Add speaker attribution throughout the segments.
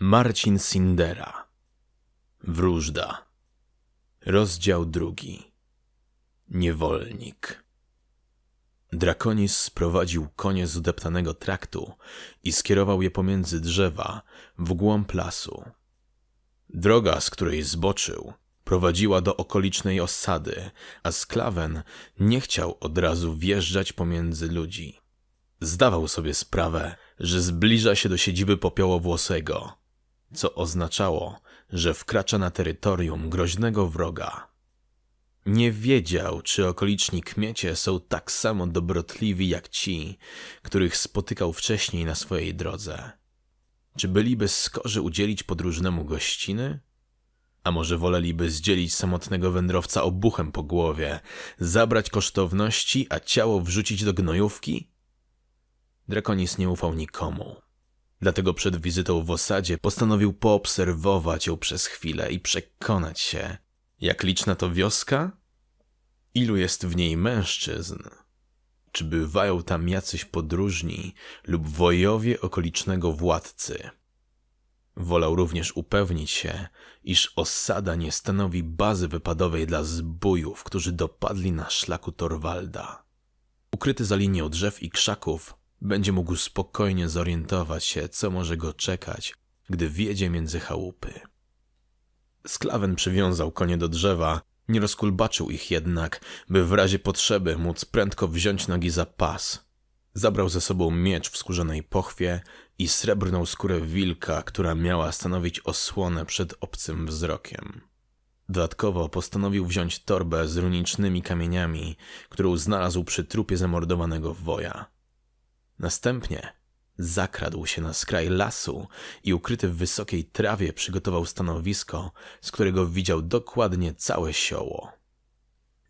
Speaker 1: Marcin Sindera. Wróżda. Rozdział drugi. Niewolnik. Drakonis sprowadził konie z udeptanego traktu i skierował je pomiędzy drzewa w głąb lasu. Droga, z której zboczył, prowadziła do okolicznej osady, a Sklawen nie chciał od razu wjeżdżać pomiędzy ludzi. Zdawał sobie sprawę, że zbliża się do siedziby popiołowłosego, co oznaczało, że wkracza na terytorium groźnego wroga. Nie wiedział, czy okoliczni kmiecie są tak samo dobrotliwi jak ci, których spotykał wcześniej na swojej drodze. Czy byliby skorzy udzielić podróżnemu gościny? A może woleliby zdzielić samotnego wędrowca obuchem po głowie, zabrać kosztowności, a ciało wrzucić do gnojówki? Drakonis nie ufał nikomu. Dlatego przed wizytą w osadzie postanowił poobserwować ją przez chwilę i przekonać się, jak liczna to wioska? Ilu jest w niej mężczyzn? Czy bywają tam jacyś podróżni lub wojowie okolicznego władcy? Wolał również upewnić się, iż osada nie stanowi bazy wypadowej dla zbójów, którzy dopadli na szlaku Torwalda. Ukryty za linią drzew i krzaków, będzie mógł spokojnie zorientować się, co może go czekać, gdy wjedzie między chałupy. Sklawen przywiązał konie do drzewa, nie rozkulbaczył ich jednak, by w razie potrzeby móc prędko wziąć nogi za pas. Zabrał ze sobą miecz w skórzanej pochwie i srebrną skórę wilka, która miała stanowić osłonę przed obcym wzrokiem. Dodatkowo postanowił wziąć torbę z runicznymi kamieniami, którą znalazł przy trupie zamordowanego woja. Następnie zakradł się na skraj lasu i ukryty w wysokiej trawie przygotował stanowisko, z którego widział dokładnie całe sioło.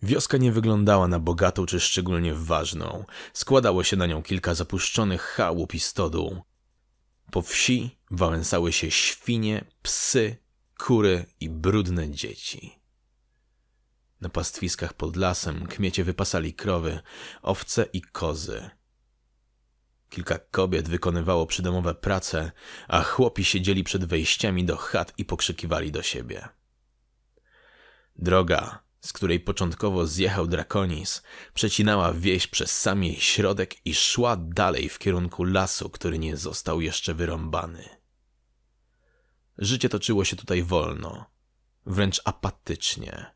Speaker 1: Wioska nie wyglądała na bogatą czy szczególnie ważną. Składało się na nią kilka zapuszczonych chałup i stodół. Po wsi wałęsały się świnie, psy, kury i brudne dzieci. Na pastwiskach pod lasem kmiecie wypasali krowy, owce i kozy. Kilka kobiet wykonywało przydomowe prace, a chłopi siedzieli przed wejściami do chat i pokrzykiwali do siebie. Droga, z której początkowo zjechał Drakonis, przecinała wieś przez sam jej środek i szła dalej w kierunku lasu, który nie został jeszcze wyrąbany. Życie toczyło się tutaj wolno, wręcz apatycznie.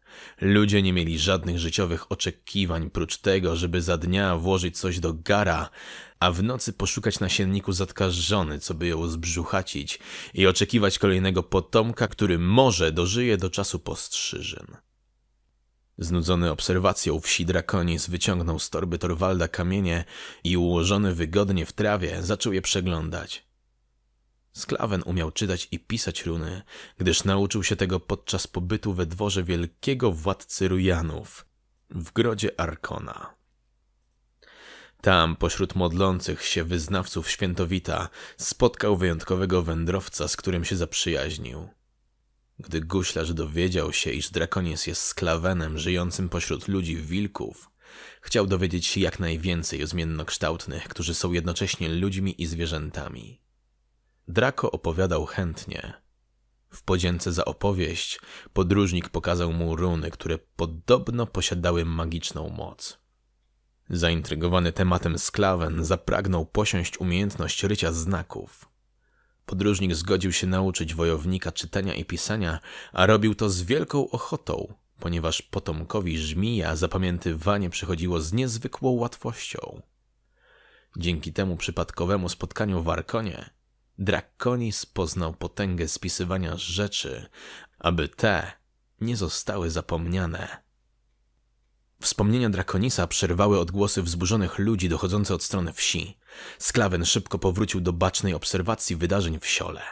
Speaker 1: Ludzie nie mieli żadnych życiowych oczekiwań, prócz tego, żeby za dnia włożyć coś do gara, a w nocy poszukać na sienniku zatka żony, co by ją zbrzuchacić i oczekiwać kolejnego potomka, który może dożyje do czasu postrzyżyn. Znudzony obserwacją wsi Drakonis wyciągnął z torby Torwalda kamienie i ułożony wygodnie w trawie zaczął je przeglądać. Sklawen umiał czytać i pisać runy, gdyż nauczył się tego podczas pobytu we dworze wielkiego władcy Rujanów, w grodzie Arkona. Tam, pośród modlących się wyznawców świętowita, spotkał wyjątkowego wędrowca, z którym się zaprzyjaźnił. Gdy guślarz dowiedział się, iż Drakonis jest sklawenem żyjącym pośród ludzi wilków, chciał dowiedzieć się jak najwięcej o zmiennokształtnych, którzy są jednocześnie ludźmi i zwierzętami. Draco opowiadał chętnie. W podzięce za opowieść podróżnik pokazał mu runy, które podobno posiadały magiczną moc. Zaintrygowany tematem sklawen zapragnął posiąść umiejętność rycia znaków. Podróżnik zgodził się nauczyć wojownika czytania i pisania, a robił to z wielką ochotą, ponieważ potomkowi żmija zapamiętywanie przychodziło z niezwykłą łatwością. Dzięki temu przypadkowemu spotkaniu w Arkonie Drakonis poznał potęgę spisywania rzeczy, aby te nie zostały zapomniane. Wspomnienia Drakonisa przerwały odgłosy wzburzonych ludzi dochodzące od strony wsi. Sklawen szybko powrócił do bacznej obserwacji wydarzeń w siole.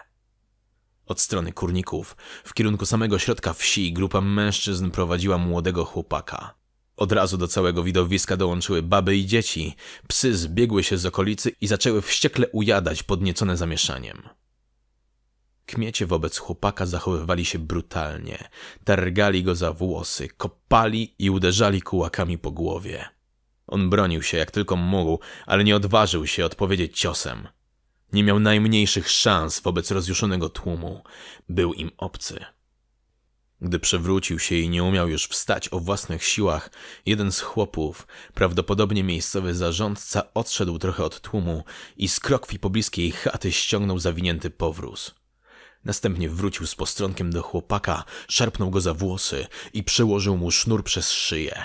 Speaker 1: Od strony kurników, w kierunku samego środka wsi, grupa mężczyzn prowadziła młodego chłopaka. Od razu do całego widowiska dołączyły baby i dzieci. Psy zbiegły się z okolicy i zaczęły wściekle ujadać, podniecone zamieszaniem. Kmiecie wobec chłopaka zachowywali się brutalnie. Targali go za włosy, kopali i uderzali kułakami po głowie. On bronił się jak tylko mógł, ale nie odważył się odpowiedzieć ciosem. Nie miał najmniejszych szans wobec rozjuszonego tłumu. Był im obcy. Gdy przewrócił się i nie umiał już wstać o własnych siłach, jeden z chłopów, prawdopodobnie miejscowy zarządca, odszedł trochę od tłumu i z krokwi pobliskiej chaty ściągnął zawinięty powróz. Następnie wrócił z postronkiem do chłopaka, szarpnął go za włosy i przełożył mu sznur przez szyję.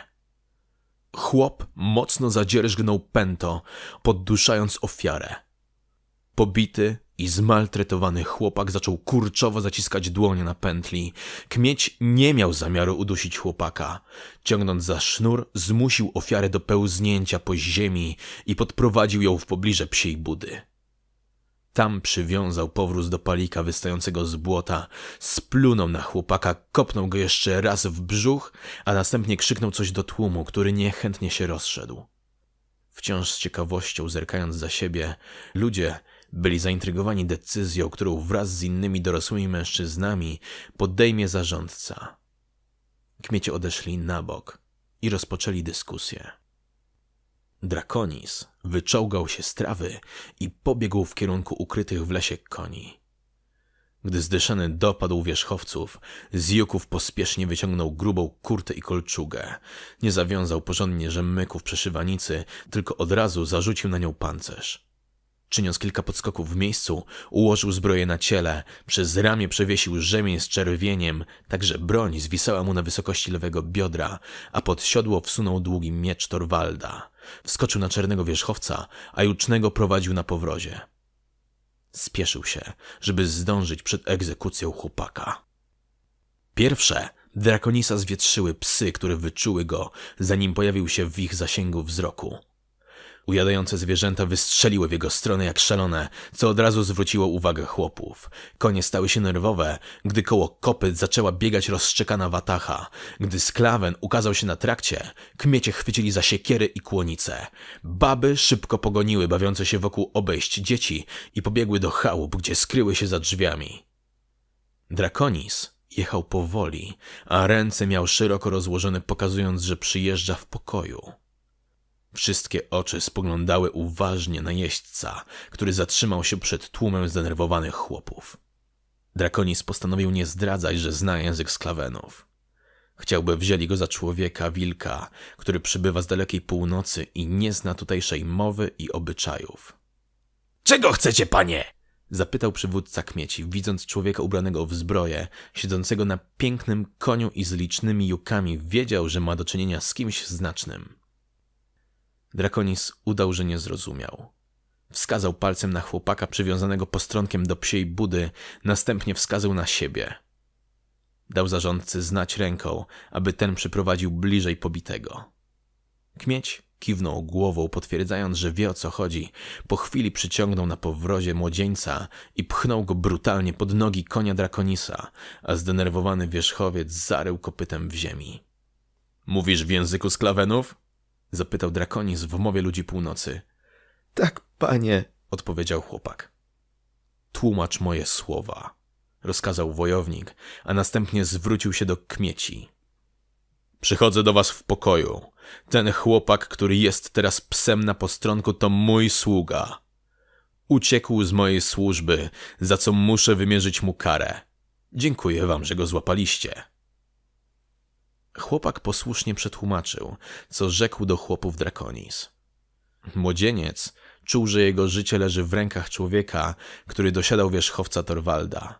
Speaker 1: Chłop mocno zadzierżgnął pęto, podduszając ofiarę. Pobity i zmaltretowany chłopak zaczął kurczowo zaciskać dłonie na pętli. Kmieć nie miał zamiaru udusić chłopaka. Ciągnąc za sznur, zmusił ofiarę do pełznięcia po ziemi i podprowadził ją w pobliże psiej budy. Tam przywiązał powróz do palika wystającego z błota, splunął na chłopaka, kopnął go jeszcze raz w brzuch, a następnie krzyknął coś do tłumu, który niechętnie się rozszedł. Wciąż z ciekawością zerkając za siebie, ludzie byli zaintrygowani decyzją, którą wraz z innymi dorosłymi mężczyznami podejmie zarządca. Kmiecie odeszli na bok i rozpoczęli dyskusję. Drakonis wyczołgał się z trawy i pobiegł w kierunku ukrytych w lesie koni. Gdy zdyszany dopadł wierzchowców, z juków pospiesznie wyciągnął grubą kurtę i kolczugę. Nie zawiązał porządnie rzemyków przeszywanicy, tylko od razu zarzucił na nią pancerz. Czyniąc kilka podskoków w miejscu, ułożył zbroję na ciele, przez ramię przewiesił rzemień z czerwieniem, tak że broń zwisała mu na wysokości lewego biodra, a pod siodło wsunął długi miecz Torwalda. Wskoczył na czarnego wierzchowca, a jucznego prowadził na powrozie. Spieszył się, żeby zdążyć przed egzekucją chłopaka. Pierwsze Drakonisa zwietrzyły psy, które wyczuły go, zanim pojawił się w ich zasięgu wzroku. Ujadające zwierzęta wystrzeliły w jego stronę jak szalone, co od razu zwróciło uwagę chłopów. Konie stały się nerwowe, gdy koło kopyt zaczęła biegać rozszczekana watacha. Gdy sklawen ukazał się na trakcie, kmiecie chwycili za siekiery i kłonice. Baby szybko pogoniły bawiące się wokół obejść dzieci i pobiegły do chałup, gdzie skryły się za drzwiami. Drakonis jechał powoli, a ręce miał szeroko rozłożone, pokazując, że przyjeżdża w pokoju. Wszystkie oczy spoglądały uważnie na jeźdźca, który zatrzymał się przed tłumem zdenerwowanych chłopów. Drakonis postanowił nie zdradzać, że zna język sklawenów. Chciałby wzięli go za człowieka wilka, który przybywa z dalekiej północy i nie zna tutejszej mowy i obyczajów.
Speaker 2: Czego chcecie, panie?
Speaker 1: Zapytał przywódca kmieci, widząc człowieka ubranego w zbroję, siedzącego na pięknym koniu i z licznymi jukami, wiedział, że ma do czynienia z kimś znacznym. Drakonis udał, że nie zrozumiał. Wskazał palcem na chłopaka przywiązanego postronkiem do psiej budy, następnie wskazał na siebie. Dał zarządcy znać ręką, aby ten przyprowadził bliżej pobitego. Kmieć kiwnął głową, potwierdzając, że wie o co chodzi. Po chwili przyciągnął na powrozie młodzieńca i pchnął go brutalnie pod nogi konia Drakonisa, a zdenerwowany wierzchowiec zarył kopytem w ziemi. Mówisz w języku sklawenów? Zapytał Drakonis w mowie ludzi północy.
Speaker 3: Tak, panie,
Speaker 1: odpowiedział chłopak. Tłumacz moje słowa, rozkazał wojownik, a następnie zwrócił się do kmieci. Przychodzę do was w pokoju. Ten chłopak, który jest teraz psem na postronku, to mój sługa. Uciekł z mojej służby, za co muszę wymierzyć mu karę. Dziękuję wam, że go złapaliście. Chłopak posłusznie przetłumaczył, co rzekł do chłopów Drakonis. Młodzieniec czuł, że jego życie leży w rękach człowieka, który dosiadał wierzchowca Torwalda.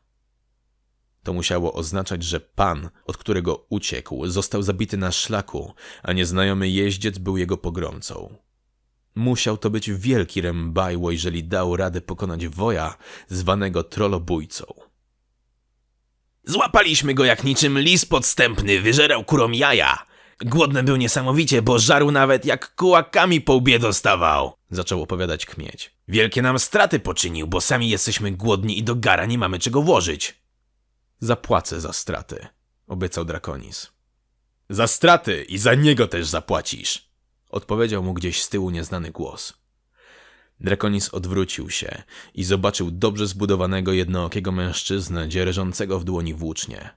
Speaker 1: To musiało oznaczać, że pan, od którego uciekł, został zabity na szlaku, a nieznajomy jeździec był jego pogromcą. Musiał to być wielki rębajło, jeżeli dał radę pokonać woja, zwanego trolobójcą.
Speaker 2: Złapaliśmy go jak niczym lis podstępny, wyżerał kurom jaja. Głodny był niesamowicie, bo żarł nawet jak kułakami po łbie dostawał.
Speaker 1: Zaczął opowiadać kmieć.
Speaker 2: Wielkie nam straty poczynił, bo sami jesteśmy głodni i do gara nie mamy czego włożyć.
Speaker 1: Zapłacę za straty, obiecał Drakonis.
Speaker 2: Za straty i za niego też zapłacisz.
Speaker 1: Odpowiedział mu gdzieś z tyłu nieznany głos. Drakonis odwrócił się i zobaczył dobrze zbudowanego jednookiego mężczyznę dzierżącego w dłoni włócznie.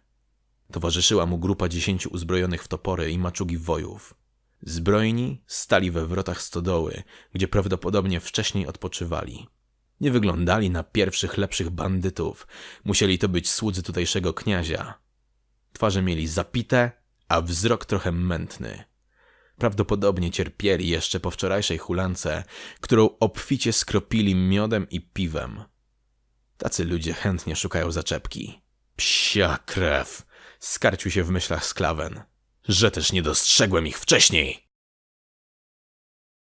Speaker 1: Towarzyszyła mu grupa dziesięciu uzbrojonych w topory i maczugi wojów. Zbrojni stali we wrotach stodoły, gdzie prawdopodobnie wcześniej odpoczywali. Nie wyglądali na pierwszych lepszych bandytów. Musieli to być słudzy tutejszego kniazia. Twarze mieli zapite, a wzrok trochę mętny. Prawdopodobnie cierpieli jeszcze po wczorajszej hulance, którą obficie skropili miodem i piwem. Tacy ludzie chętnie szukają zaczepki. Psia krew! Skarcił się w myślach sklawen. Że też nie dostrzegłem ich wcześniej!